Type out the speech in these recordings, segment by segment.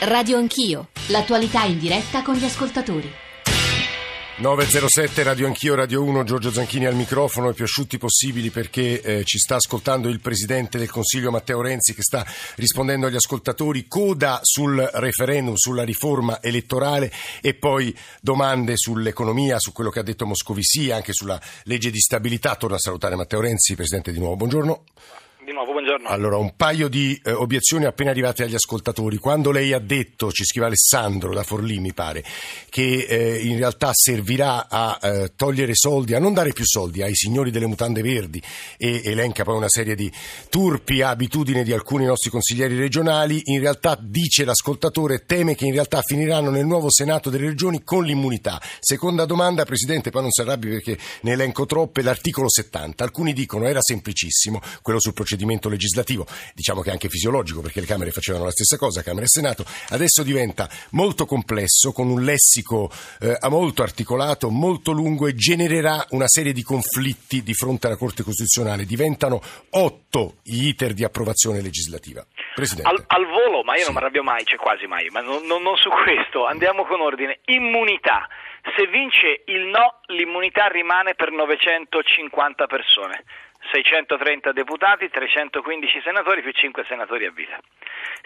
Radio Anch'io, l'attualità in diretta con gli ascoltatori. 907 Radio Anch'io, Radio 1, Giorgio Zanchini al microfono, i più asciutti possibili perché eh, ci sta ascoltando il Presidente del Consiglio Matteo Renzi che sta rispondendo agli ascoltatori, coda sul referendum, sulla riforma elettorale e poi domande sull'economia, su quello che ha detto Moscovici, anche sulla legge di stabilità. Torno a salutare Matteo Renzi, Presidente di nuovo, buongiorno. Di nuovo, buongiorno. Allora, un paio di eh, obiezioni appena arrivate agli ascoltatori. Quando lei ha detto, ci scrive Alessandro da Forlì, mi pare, che eh, in realtà servirà a eh, togliere soldi, a non dare più soldi ai signori delle mutande verdi e elenca poi una serie di turpi abitudini di alcuni nostri consiglieri regionali, in realtà dice l'ascoltatore, teme che in realtà finiranno nel nuovo Senato delle Regioni con l'immunità. Seconda domanda, Presidente, poi non si arrabbi perché ne elenco troppe, l'articolo 70. Alcuni dicono era semplicissimo, quello sul procedimento procedimento legislativo, diciamo che anche fisiologico perché le Camere facevano la stessa cosa, Camera e Senato, adesso diventa molto complesso, con un lessico eh, molto articolato, molto lungo e genererà una serie di conflitti di fronte alla Corte Costituzionale. Diventano otto gli iter di approvazione legislativa. Al, al volo, ma io sì. non mi arrabbio mai, cioè quasi mai, ma non, non, non su questo, andiamo con ordine. Immunità. Se vince il no, l'immunità rimane per 950 persone. 630 deputati, 315 senatori più 5 senatori a vita.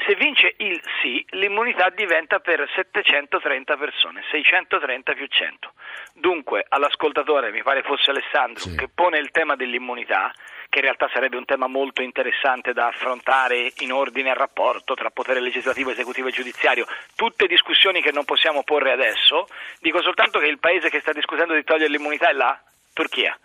Se vince il sì, l'immunità diventa per 730 persone, 630 più 100. Dunque, all'ascoltatore, mi pare fosse Alessandro, sì. che pone il tema dell'immunità, che in realtà sarebbe un tema molto interessante da affrontare in ordine al rapporto tra potere legislativo, esecutivo e giudiziario, tutte discussioni che non possiamo porre adesso, dico soltanto che il paese che sta discutendo di togliere l'immunità è la Turchia.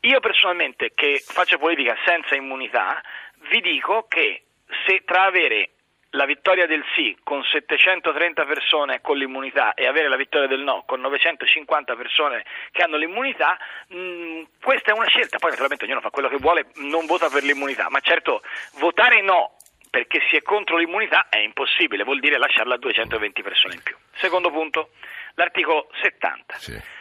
Io personalmente, che faccio politica senza immunità, vi dico che se tra avere la vittoria del sì con 730 persone con l'immunità e avere la vittoria del no con 950 persone che hanno l'immunità, mh, mm, questa è una scelta. Poi naturalmente ognuno fa quello che vuole, non vota per l'immunità, ma certo votare no perché si è contro l'immunità è impossibile, vuol dire lasciarla a 220 persone in più. Secondo punto, l'articolo 70. Sì.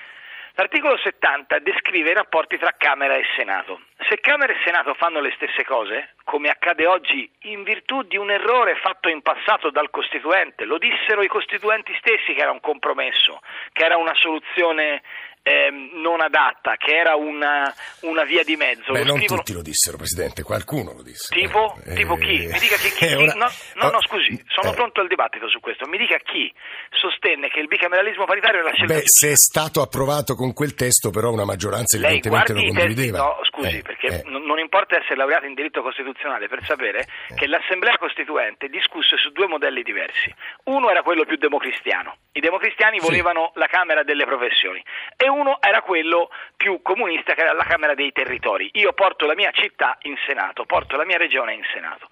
L'articolo 70 descrive i rapporti tra Camera e Senato. Se Camera e Senato fanno le stesse cose, come accade oggi in virtù di un errore fatto in passato dal Costituente, lo dissero i Costituenti stessi che era un compromesso, che era una soluzione eh, non adatta, che era una, una via di mezzo. Beh, non scrivono... tutti lo dissero, Presidente, qualcuno lo disse. Tipo? Eh, tipo chi? Mi dica chi? chi, eh, ora... no, no, no, scusi, sono eh. pronto al dibattito su questo. Mi dica chi sostenne che il bicameralismo paritario era la scelta Beh, se è stato approvato con quel testo, però una maggioranza evidentemente lo condivideva. Testi, no, scusi, eh, perché eh. non importa essere laureato in diritto costituzionale per sapere che l'Assemblea Costituente discusse su due modelli diversi. Uno era quello più democristiano. I democristiani volevano sì. la Camera delle professioni e uno era quello più comunista che era la Camera dei Territori. Io porto la mia città in Senato, porto la mia regione in Senato.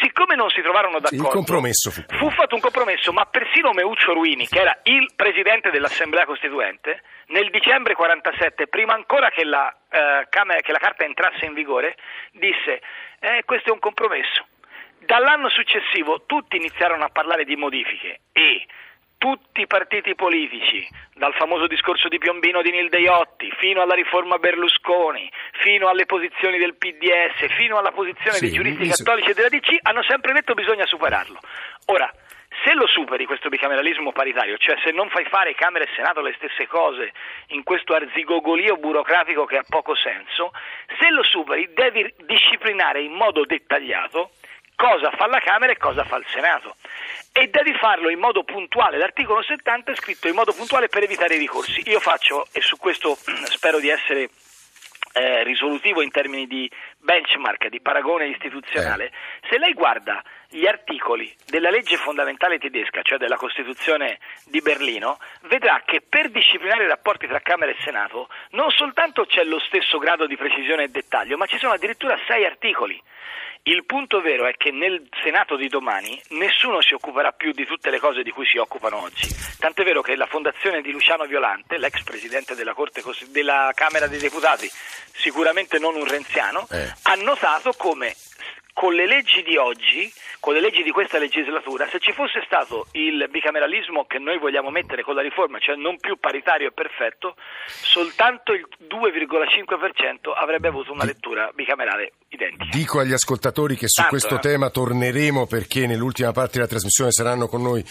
Siccome non si trovarono d'accordo, fu, fu fatto un compromesso, ma persino Meuccio Ruini, che era il presidente dell'Assemblea Costituente, nel dicembre 47, prima ancora che la, eh, che la Carta entrasse in vigore, disse eh, questo è un compromesso. Dall'anno successivo tutti iniziarono a parlare di modifiche e tutti i partiti politici, dal famoso discorso di Piombino di Nilde Iotti, fino alla riforma Berlusconi, fino alle posizioni del PDS, fino alla posizione sì, dei giuristi cattolici e della DC, hanno sempre detto che bisogna superarlo. Ora, se lo superi questo bicameralismo paritario, cioè se non fai fare Camera e Senato le stesse cose in questo arzigogolio burocratico che ha poco senso, se lo superi devi disciplinare in modo dettagliato cosa fa la Camera e cosa fa il Senato e devi farlo in modo puntuale. L'articolo 70 è scritto in modo puntuale per evitare i ricorsi. Io faccio, e su questo spero di essere eh, risolutivo in termini di benchmark, di paragone istituzionale, eh. se lei guarda gli articoli della legge fondamentale tedesca, cioè della Costituzione di Berlino, vedrà che per disciplinare i rapporti tra Camera e Senato non soltanto c'è lo stesso grado di precisione e dettaglio, ma ci sono addirittura sei articoli. Il punto vero è che nel Senato di domani nessuno si occuperà più di tutte le cose di cui si occupano oggi. Tant'è vero che la fondazione di Luciano Violante, l'ex presidente della, Corte, della Camera dei Deputati, sicuramente non un renziano, eh. ha notato come con le leggi di oggi, con le leggi di questa legislatura, se ci fosse stato il bicameralismo che noi vogliamo mettere con la riforma, cioè non più paritario e perfetto, soltanto il 2,5% avrebbe avuto una lettura bicamerale identica. Dico agli ascoltatori che su Tanto, questo eh. tema torneremo perché nell'ultima parte della trasmissione saranno con noi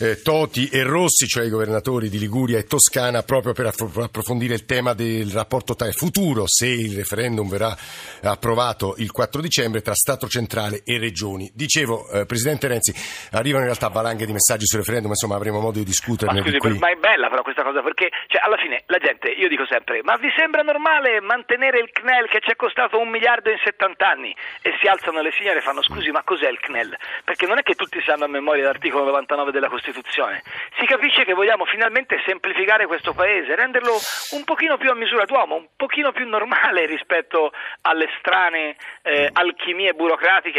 eh, Toti e Rossi, cioè i governatori di Liguria e Toscana, proprio per approfondire il tema del rapporto tra- futuro, se il referendum verrà approvato il 4 dicembre, tra Stato centrale e regioni. Dicevo, eh, Presidente Renzi, arrivano in realtà valanghe di messaggi sul referendum, insomma avremo modo di discuterne Ma scusi, di ma è bella però questa cosa perché cioè, alla fine la gente, io dico sempre, ma vi sembra normale mantenere il CNEL che ci è costato un miliardo in 70 anni? E si alzano le signore e fanno scusi, ma cos'è il CNEL? Perché non è che tutti sanno a memoria l'articolo 99 della Costituzione. Si capisce che vogliamo finalmente semplificare questo paese, renderlo un pochino più a misura d'uomo, un pochino più normale rispetto alle strane eh, alchimie burocratiche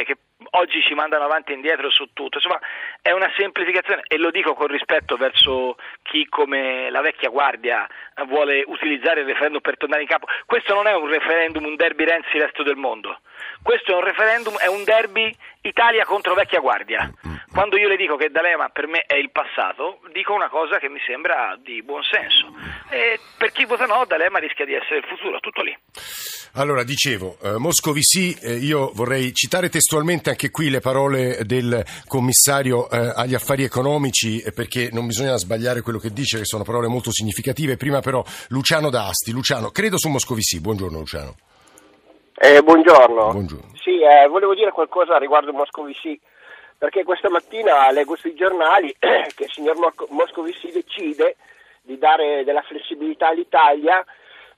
che oggi ci mandano avanti e indietro su tutto. Insomma, è una semplificazione e lo dico con rispetto verso chi come la vecchia guardia vuole utilizzare il referendum per tornare in campo. Questo non è un referendum, un derby Renzi resto del mondo. Questo è un referendum, è un derby Italia contro vecchia guardia. Quando io le dico che D'Alema per me è il passato, dico una cosa che mi sembra di buon senso. E per chi vota no, D'Alema rischia di essere il futuro, tutto lì. Allora, dicevo, eh, Moscovici, eh, io vorrei citare testualmente anche qui le parole del commissario eh, agli affari economici, eh, perché non bisogna sbagliare quello che dice, che sono parole molto significative. Prima però Luciano D'Asti. Luciano, credo su Moscovici. Buongiorno Luciano. Eh, buongiorno. Buongiorno. Sì, eh, volevo dire qualcosa riguardo Moscovici, perché questa mattina leggo sui giornali che il signor Mo- Moscovici decide di dare della flessibilità all'Italia,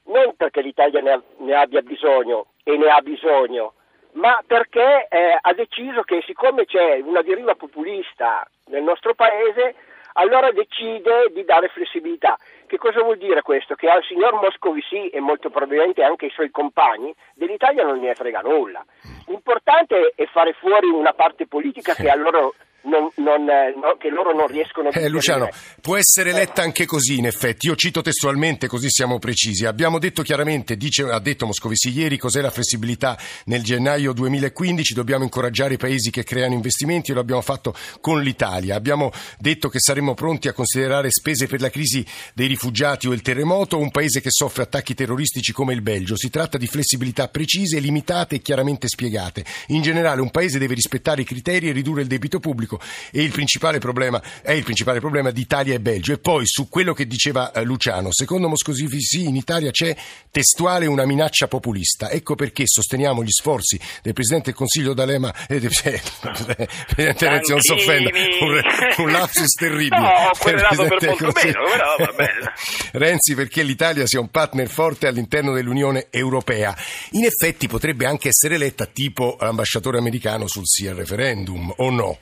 non perché l'Italia ne, ha- ne abbia bisogno e ne ha bisogno, ma perché eh, ha deciso che siccome c'è una deriva populista nel nostro paese, allora decide di dare flessibilità. Che cosa vuol dire questo? Che al signor Moscovici e molto probabilmente anche ai suoi compagni dell'Italia non ne frega nulla. L'importante è fare fuori una parte politica che a loro non, non, eh, no- che loro non riescono a Eh, Luciano, può essere letta anche così, in effetti. Io cito testualmente, così siamo precisi. Abbiamo detto chiaramente, dice- ha detto Moscovici ieri, cos'è la flessibilità nel gennaio 2015. Dobbiamo incoraggiare i paesi che creano investimenti e lo abbiamo fatto con l'Italia. Abbiamo detto che saremmo pronti a considerare spese per la crisi dei rifugiati o il terremoto, un paese che soffre attacchi terroristici come il Belgio. Si tratta di flessibilità precise, limitate e chiaramente spiegate. In generale, un paese deve rispettare i criteri e ridurre il debito pubblico e il principale problema è il principale problema di Italia e Belgio. E poi su quello che diceva eh, Luciano, secondo Moscovici in Italia c'è testuale una minaccia populista. Ecco perché sosteniamo gli sforzi del Presidente del Consiglio D'Alema eh, de- Presidente Renzi non si offenda, un, un lapsus terribile. No, per del meno. Renzi perché l'Italia sia un partner forte all'interno dell'Unione Europea. In effetti potrebbe anche essere eletta tipo l'ambasciatore americano sul sì al referendum, o no?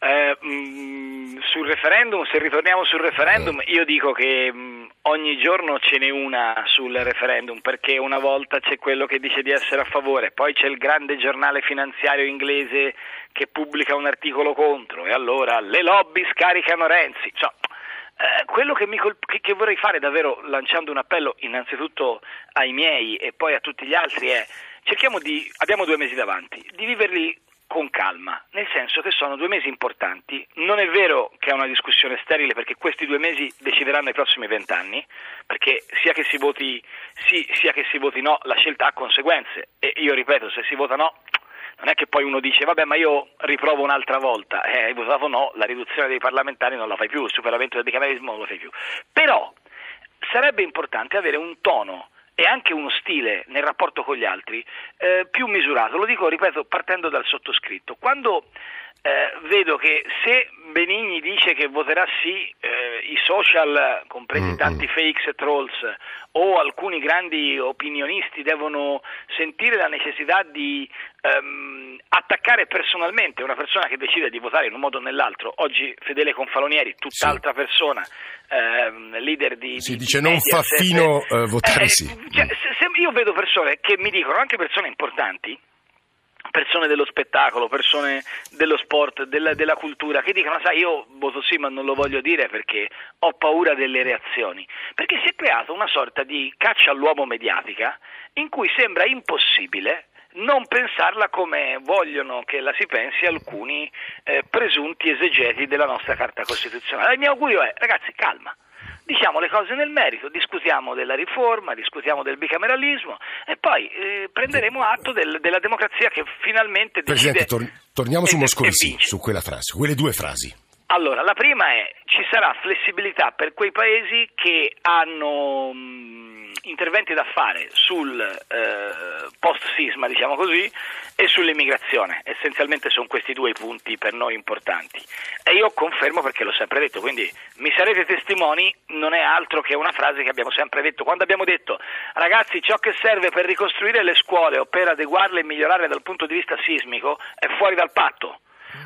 Eh, mh, sul referendum, se ritorniamo sul referendum, io dico che mh, ogni giorno ce n'è una sul referendum, perché una volta c'è quello che dice di essere a favore, poi c'è il grande giornale finanziario inglese che pubblica un articolo contro, e allora le lobby scaricano Renzi. Cioè, eh, quello che, mi colp- che- che vorrei fare davvero lanciando un appello innanzitutto ai miei e poi a tutti gli altri è cerchiamo di, abbiamo due mesi davanti, di viverli con calma, nel senso che sono due mesi importanti, non è vero che è una discussione sterile perché questi due mesi decideranno i prossimi vent'anni, perché sia che si voti sì sia che si voti no, la scelta ha conseguenze. E io ripeto, se si vota no non è che poi uno dice vabbè ma io riprovo un'altra volta, eh, hai votato no, la riduzione dei parlamentari non la fai più, il superamento del bicameralismo non lo fai più. Però sarebbe importante avere un tono e anche uno stile nel rapporto con gli altri eh, più misurato, lo dico, ripeto, partendo dal sottoscritto. Quando eh, vedo che se Benigni dice che voterà sì, i social, compresi Mm, tanti fake e trolls, o alcuni grandi opinionisti devono sentire la necessità di ehm, attaccare personalmente una persona che decide di votare in un modo o nell'altro. Oggi Fedele Confalonieri, tutt'altra persona, ehm, leader di... Si di- dice di non Mediaset, fa fino, eh, votare eh, sì. cioè, se- se io vedo persone che mi dicono, anche persone importanti, persone dello spettacolo, persone dello sport, della, della cultura, che dicono, sai, io voto sì ma non lo voglio dire perché ho paura delle reazioni. Perché si è creata una sorta di caccia all'uomo mediatica in cui sembra impossibile non pensarla come vogliono che la si pensi alcuni eh, presunti esegeti della nostra Carta Costituzionale. Il mio augurio è, ragazzi, calma diciamo le cose nel merito, discutiamo della riforma, discutiamo del bicameralismo e poi eh, prenderemo atto del, della democrazia che finalmente Presidente, decide tor- torniamo su Moscovici, su quella frase, quelle due frasi. Allora, la prima è ci sarà flessibilità per quei paesi che hanno mh, interventi da fare sul eh, post-sisma, diciamo così, e sull'immigrazione. Essenzialmente sono questi due i punti per noi importanti. E io confermo perché l'ho sempre detto, quindi mi sarete testimoni, non è altro che una frase che abbiamo sempre detto. Quando abbiamo detto, ragazzi, ciò che serve per ricostruire le scuole o per adeguarle e migliorarle dal punto di vista sismico è fuori dal patto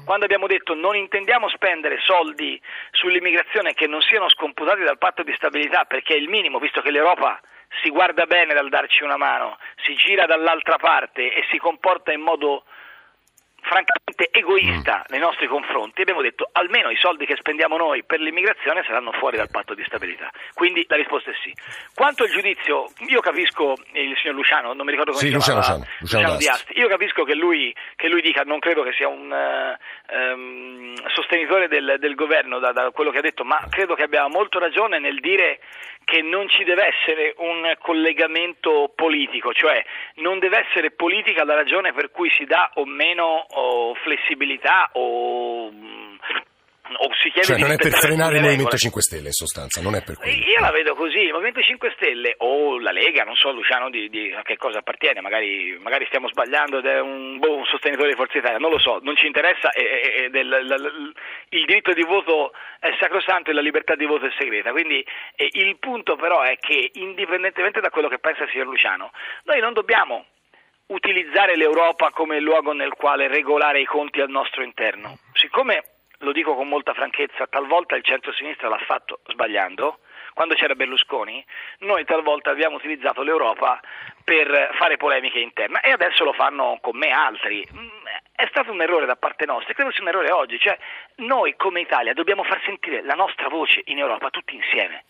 quando abbiamo detto non intendiamo spendere soldi sull'immigrazione che non siano scomputati dal patto di stabilità perché è il minimo, visto che l'Europa si guarda bene dal darci una mano, si gira dall'altra parte e si comporta in modo francamente egoista nei nostri confronti, abbiamo detto almeno i soldi che spendiamo noi per l'immigrazione saranno fuori dal patto di stabilità. Quindi la risposta è sì. Quanto al giudizio, io capisco il signor Luciano, non mi ricordo come Sì, si Luciano chiamava, Luciano, Luciano D'Asti. D'Asti. Io capisco che lui, che lui dica, non credo che sia un ehm, sostenitore del, del governo da, da quello che ha detto, ma credo che abbia molto ragione nel dire che non ci deve essere un collegamento politico, cioè non deve essere politica la ragione per cui si dà o meno o flessibilità o, o si chiede Cioè non è per frenare il Movimento regole. 5 Stelle in sostanza, non è per quello. Io la vedo così, il Movimento 5 Stelle o la Lega, non so Luciano di, di a che cosa appartiene, magari, magari stiamo sbagliando ed è un, boh, un sostenitore di Forza Italia, non lo so, non ci interessa, e, e- la- la- la- il diritto di voto è sacrosanto e la libertà di voto è segreta, quindi eh, il punto però è che indipendentemente da quello che pensa il signor Luciano, noi non dobbiamo utilizzare l'Europa come luogo nel quale regolare i conti al nostro interno. Siccome, lo dico con molta franchezza, talvolta il centro-sinistra l'ha fatto sbagliando, quando c'era Berlusconi, noi talvolta abbiamo utilizzato l'Europa per fare polemiche interne e adesso lo fanno con me altri. Mm, È stato un errore da parte nostra e credo sia un errore oggi, cioè noi come Italia dobbiamo far sentire la nostra voce in Europa tutti insieme.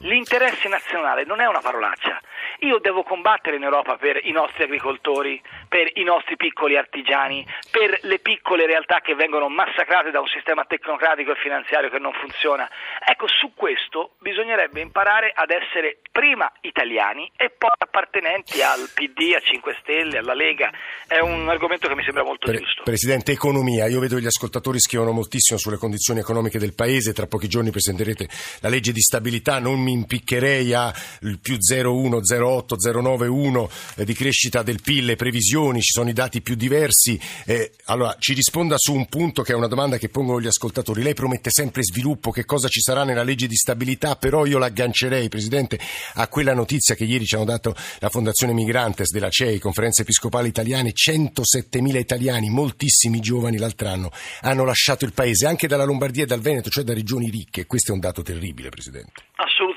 L'interesse nazionale non è una parolaccia. Io devo combattere in Europa per i nostri agricoltori, per i nostri piccoli artigiani, per le piccole realtà che vengono massacrate da un sistema tecnocratico e finanziario che non funziona. Ecco, su questo bisognerebbe imparare ad essere prima italiani e poi appartenenti al PD, a 5 Stelle, alla Lega. È un argomento che mi sembra molto Pre- giusto. Presidente, economia. Io vedo che gli ascoltatori scrivono moltissimo sulle condizioni economiche del Paese. Tra pochi giorni presenterete la legge di stabilità. Non mi impiccherei a il più 0,1, 0,8, 0,91 eh, di crescita del PIL, le previsioni, ci sono i dati più diversi. Eh, allora, ci risponda su un punto che è una domanda che pongono gli ascoltatori. Lei promette sempre sviluppo, che cosa ci sarà nella legge di stabilità, però io l'aggancerei, Presidente, a quella notizia che ieri ci hanno dato la Fondazione Migrantes della CEI, Conferenza Episcopale Italiane, 107.000 italiani, moltissimi giovani l'altro anno, hanno lasciato il Paese, anche dalla Lombardia e dal Veneto, cioè da regioni ricche. Questo è un dato terribile, Presidente. Assolutamente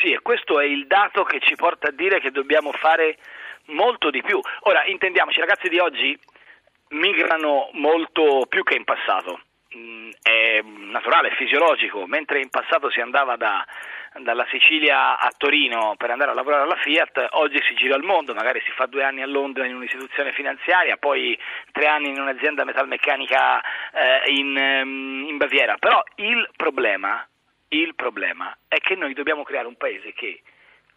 sì, e questo è il dato che ci porta a dire che dobbiamo fare molto di più. Ora, intendiamoci, i ragazzi di oggi migrano molto più che in passato. Mm, È naturale, è fisiologico, mentre in passato si andava da- dalla Sicilia a Torino per andare a lavorare alla Fiat, oggi si gira il mondo, magari si fa due anni a Londra in un'istituzione finanziaria, poi tre anni in un'azienda metalmeccanica eh, in, ehm, in Baviera. Però il problema, il problema è che noi dobbiamo creare un paese che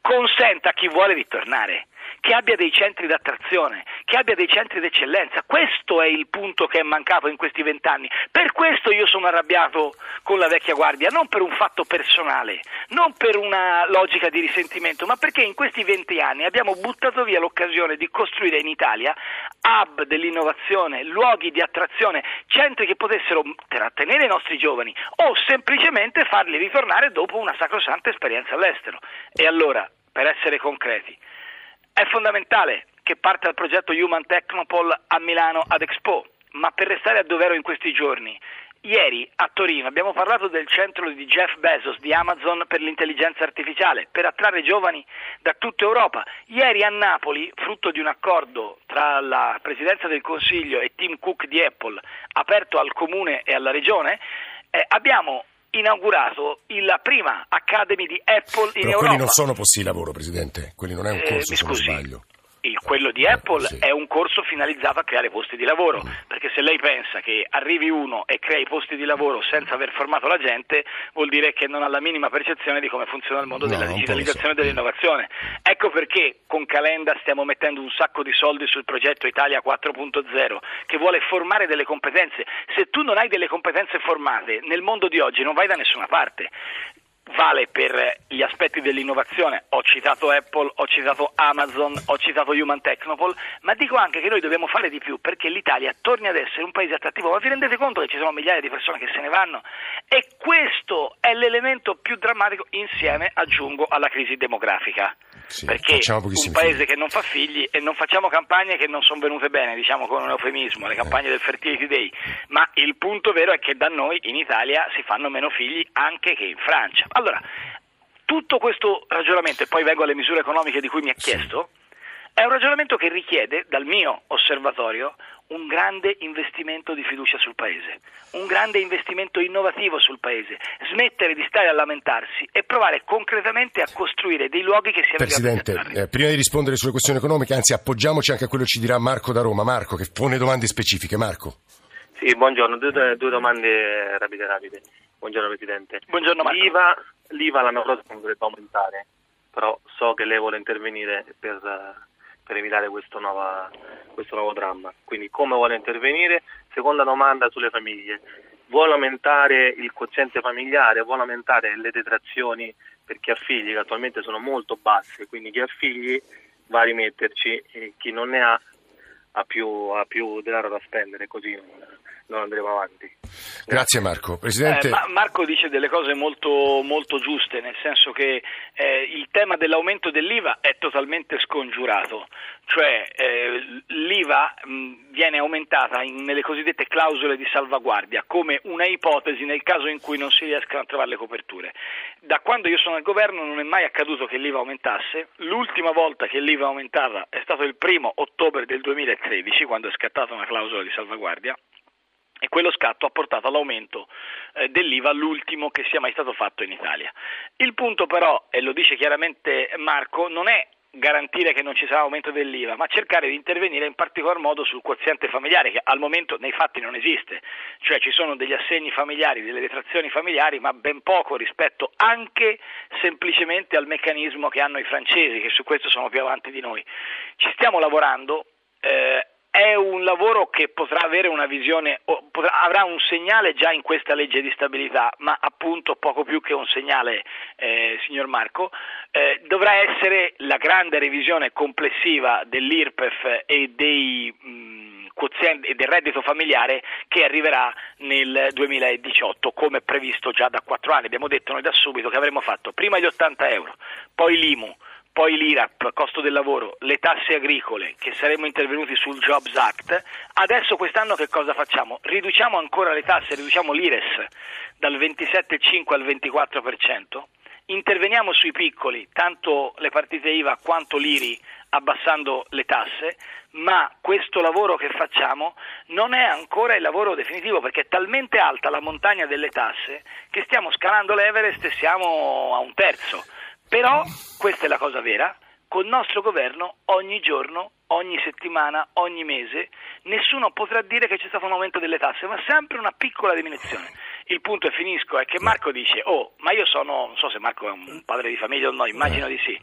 consenta a chi vuole di tornare, che abbia dei centri d'attrazione, che abbia dei centri d'eccellenza. Questo è il punto che è mancato in questi vent'anni. Per questo io sono arrabbiato con la vecchia guardia, non per un fatto personale, non per una logica di risentimento, ma perché in questi venti anni abbiamo buttato via l'occasione di costruire in Italia hub dell'innovazione, luoghi di attrazione, centri che potessero trattenere i nostri giovani o semplicemente farli ritornare dopo una sacrosanta esperienza all'estero. E allora, per essere concreti, è fondamentale che parta il progetto Human Technopol a Milano ad Expo, ma per restare a dovero in questi giorni, ieri a Torino abbiamo parlato del centro di Jeff Bezos di Amazon per l'intelligenza artificiale, per attrarre giovani da tutta Europa. Ieri a Napoli, frutto di un accordo tra la Presidenza del Consiglio e Tim Cook di Apple, aperto al Comune e alla Regione, eh, abbiamo inaugurato la prima Academy di Apple in Però Europa. quelli non sono posti di lavoro, Presidente. Quelli non è un Eh, corso, mi se non sbaglio. Il, quello di Apple sì. è un corso finalizzato a creare posti di lavoro, perché se lei pensa che arrivi uno e crei posti di lavoro senza aver formato la gente, vuol dire che non ha la minima percezione di come funziona il mondo no, della digitalizzazione e dell'innovazione. Ecco perché con Calenda stiamo mettendo un sacco di soldi sul progetto Italia 4.0, che vuole formare delle competenze. Se tu non hai delle competenze formate nel mondo di oggi non vai da nessuna parte vale per gli aspetti dell'innovazione, ho citato Apple, ho citato Amazon, ho citato Human Technopole, ma dico anche che noi dobbiamo fare di più perché l'Italia torni ad essere un paese attrattivo, ma vi rendete conto che ci sono migliaia di persone che se ne vanno? E questo è l'elemento più drammatico insieme, aggiungo, alla crisi demografica. Sì, perché un paese figli. che non fa figli e non facciamo campagne che non sono venute bene, diciamo con un eufemismo, le campagne eh. del Fertility Day, ma il punto vero è che da noi in Italia si fanno meno figli anche che in Francia. Allora, tutto questo ragionamento, e poi vengo alle misure economiche di cui mi ha chiesto, sì. è un ragionamento che richiede, dal mio osservatorio, un grande investimento di fiducia sul Paese, un grande investimento innovativo sul Paese, smettere di stare a lamentarsi e provare concretamente a costruire dei luoghi che siano Presidente, eh, prima di rispondere sulle questioni economiche, anzi appoggiamoci anche a quello che ci dirà Marco da Roma. Marco, che pone domande specifiche. Marco. Sì, buongiorno, due, due domande rapide rapide. Buongiorno Presidente. Buongiorno Marco. L'IVA, l'IVA l'anno prossimo dovrebbe aumentare, però so che lei vuole intervenire per, per evitare questo, nuova, questo nuovo dramma. Quindi come vuole intervenire? Seconda domanda sulle famiglie. Vuole aumentare il quoziente familiare, vuole aumentare le detrazioni per chi ha figli che attualmente sono molto basse, quindi chi ha figli va a rimetterci e chi non ne ha ha più, ha più denaro da spendere, così non, andremo avanti. Grazie Marco. Presidente... Eh, Marco dice delle cose molto, molto giuste, nel senso che eh, il tema dell'aumento dell'IVA è totalmente scongiurato, cioè eh, l'IVA mh, viene aumentata in, nelle cosiddette clausole di salvaguardia come una ipotesi nel caso in cui non si riescano a trovare le coperture. Da quando io sono al governo non è mai accaduto che l'IVA aumentasse, l'ultima volta che l'IVA aumentava è stato il primo ottobre del 2013 quando è scattata una clausola di salvaguardia e quello scatto ha portato all'aumento eh, dell'IVA, l'ultimo che sia mai stato fatto in Italia. Il punto però, e lo dice chiaramente Marco, non è garantire che non ci sarà aumento dell'IVA, ma cercare di intervenire in particolar modo sul quoziente familiare che al momento nei fatti non esiste, cioè ci sono degli assegni familiari, delle detrazioni familiari, ma ben poco rispetto anche semplicemente al meccanismo che hanno i francesi, che su questo sono più avanti di noi. Ci stiamo lavorando, eh, lavoro che potrà avere una visione, potrà, avrà un segnale già in questa legge di stabilità, ma appunto poco più che un segnale, eh, signor Marco, eh, dovrà essere la grande revisione complessiva dell'IRPEF e dei mh, quozienti e del reddito familiare che arriverà nel 2018 come previsto già da quattro anni. Abbiamo detto noi da subito che avremmo fatto prima gli 80 euro, poi l'IMU, poi l'IRAP, costo del lavoro, le tasse agricole, che saremmo intervenuti sul Jobs Act, adesso quest'anno che cosa facciamo? Riduciamo ancora le tasse, riduciamo l'IRES dal 27,5 al 24%, interveniamo sui piccoli, tanto le partite IVA quanto l'IRI, abbassando le tasse, ma questo lavoro che facciamo non è ancora il lavoro definitivo perché è talmente alta la montagna delle tasse che stiamo scalando l'Everest e siamo a un terzo. Però, questa è la cosa vera, col nostro governo ogni giorno, ogni settimana, ogni mese, nessuno potrà dire che c'è stato un aumento delle tasse, ma sempre una piccola diminuzione. Il punto, e finisco, è che Marco dice, oh, ma io sono, non so se Marco è un padre di famiglia o no, immagino di sì.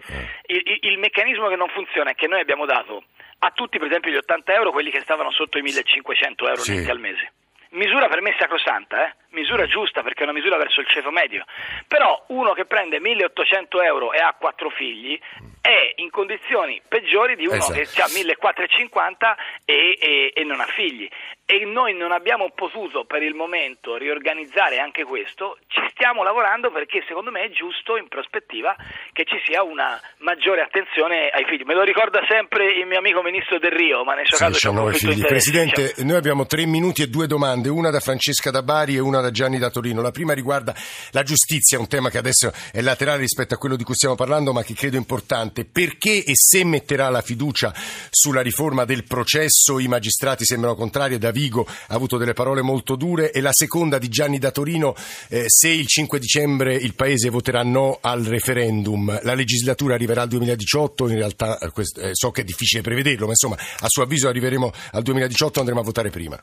Il, il, il meccanismo che non funziona è che noi abbiamo dato a tutti, per esempio, gli 80 euro, quelli che stavano sotto i 1500 euro sì. al mese misura per me sacrosanta, eh? misura giusta perché è una misura verso il ceto medio, però uno che prende 1800 euro e ha quattro figli è in condizioni peggiori di uno esatto. che ha 1450 e, e, e non ha figli e noi non abbiamo potuto per il momento riorganizzare anche questo, ci stiamo lavorando perché secondo me è giusto in prospettiva che ci sia una maggiore attenzione ai figli. Me lo ricorda sempre il mio amico ministro Del Rio, ma nel suo sì, caso c'è figli. Presidente, diciamo. noi abbiamo tre minuti e due domande, una da Francesca da Bari e una da Gianni da Torino. La prima riguarda la giustizia, un tema che adesso è laterale rispetto a quello di cui stiamo parlando, ma che credo importante. Perché e se metterà la fiducia sulla riforma del processo, i magistrati sembrano contrari ed Davigo ha avuto delle parole molto dure e la seconda di Gianni da Torino, eh, se il 5 dicembre il Paese voterà no al referendum, la legislatura arriverà al 2018, in realtà eh, questo, eh, so che è difficile prevederlo, ma insomma a suo avviso arriveremo al 2018 andremo a votare prima.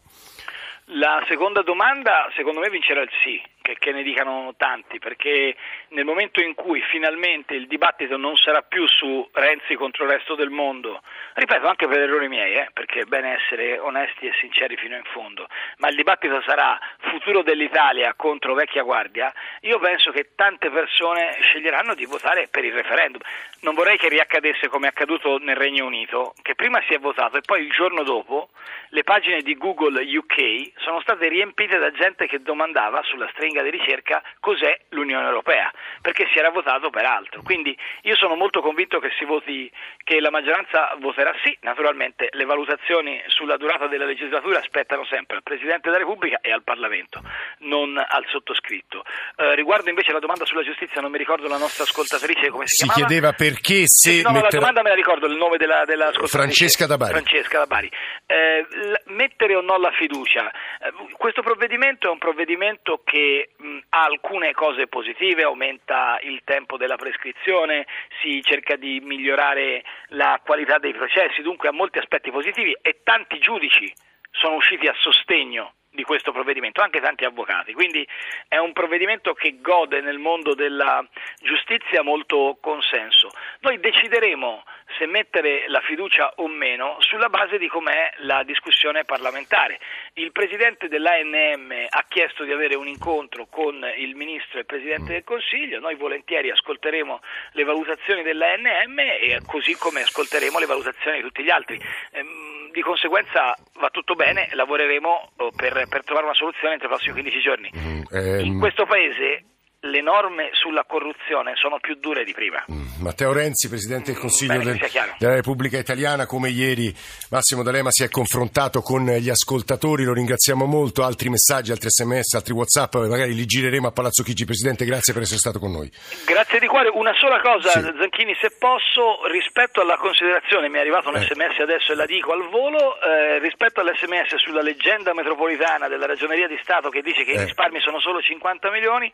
La seconda domanda, secondo me, vincerà il sì, che, che, ne dicano tanti, perché nel momento in cui finalmente il dibattito non sarà più su Renzi contro il resto del mondo, ripeto anche per errori miei, eh, perché è bene essere onesti e sinceri fino in fondo, ma il dibattito sarà futuro dell'Italia contro vecchia guardia, io penso che tante persone sceglieranno di votare per il referendum. Non vorrei che riaccadesse come è accaduto nel Regno Unito, che prima si è votato e poi il giorno dopo le pagine di Google UK sono state riempite da gente che domandava sulla stringa di ricerca cos'è l'Unione Europea, perché si era votato per altro. Quindi io sono molto convinto che si voti, che la maggioranza voterà sì, naturalmente le valutazioni sulla durata della legislatura spettano sempre al Presidente della Repubblica e al Parlamento, non al sottoscritto. Eh, riguardo invece la domanda sulla giustizia, non mi ricordo la nostra ascoltatrice come si, si chiamava. Si chiedeva perché se... no, metterà... la domanda me la ricordo, il nome della, della Francesca da Bari. Francesca da Bari. Eh, mettere o no la fiducia. Eh, questo provvedimento è un provvedimento che mh, ha alcune cose positive, aumenta il tempo della prescrizione, si cerca di migliorare la qualità dei processi, dunque ha molti aspetti positivi e tanti giudici sono usciti a sostegno di questo provvedimento, anche tanti avvocati. Quindi è un provvedimento che gode nel mondo della giustizia molto consenso. Noi decideremo se mettere la fiducia o meno sulla base di com'è la discussione parlamentare. Il Presidente dell'ANM ha chiesto di avere un incontro con il Ministro e il Presidente del Consiglio, noi volentieri ascolteremo le valutazioni dell'ANM e così come ascolteremo le valutazioni di tutti gli altri. Ehm, di conseguenza va tutto bene, lavoreremo oh, per, per trovare una soluzione entro i prossimi 15 giorni. Mm, ehm... In questo Paese le norme sulla corruzione sono più dure di prima. Mm, Matteo Renzi, Presidente del mm, Consiglio Bene, del, della Repubblica Italiana, come ieri Massimo D'Alema si è confrontato con gli ascoltatori, lo ringraziamo molto, altri messaggi, altri sms, altri whatsapp, magari li gireremo a Palazzo Chigi. Presidente, grazie per essere stato con noi. Grazie di cuore, una sola cosa sì. Zanchini se posso, rispetto alla considerazione, mi è arrivato un eh. sms adesso e la dico al volo, eh, rispetto all'sms sulla leggenda metropolitana della Ragioneria di Stato che dice che eh. i risparmi sono solo 50 milioni,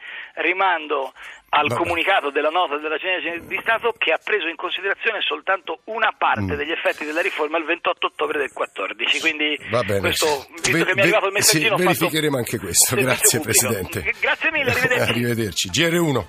rimando al Vabbè. comunicato della nota della Genere di Stato che ha preso in considerazione soltanto una parte mm. degli effetti della riforma il 28 ottobre del 14. Quindi questo, visto ve, che mi è arrivato il messaggino, sì, verificheremo anche questo. Grazie Presidente. Grazie mille, arrivederci. arrivederci. GR1.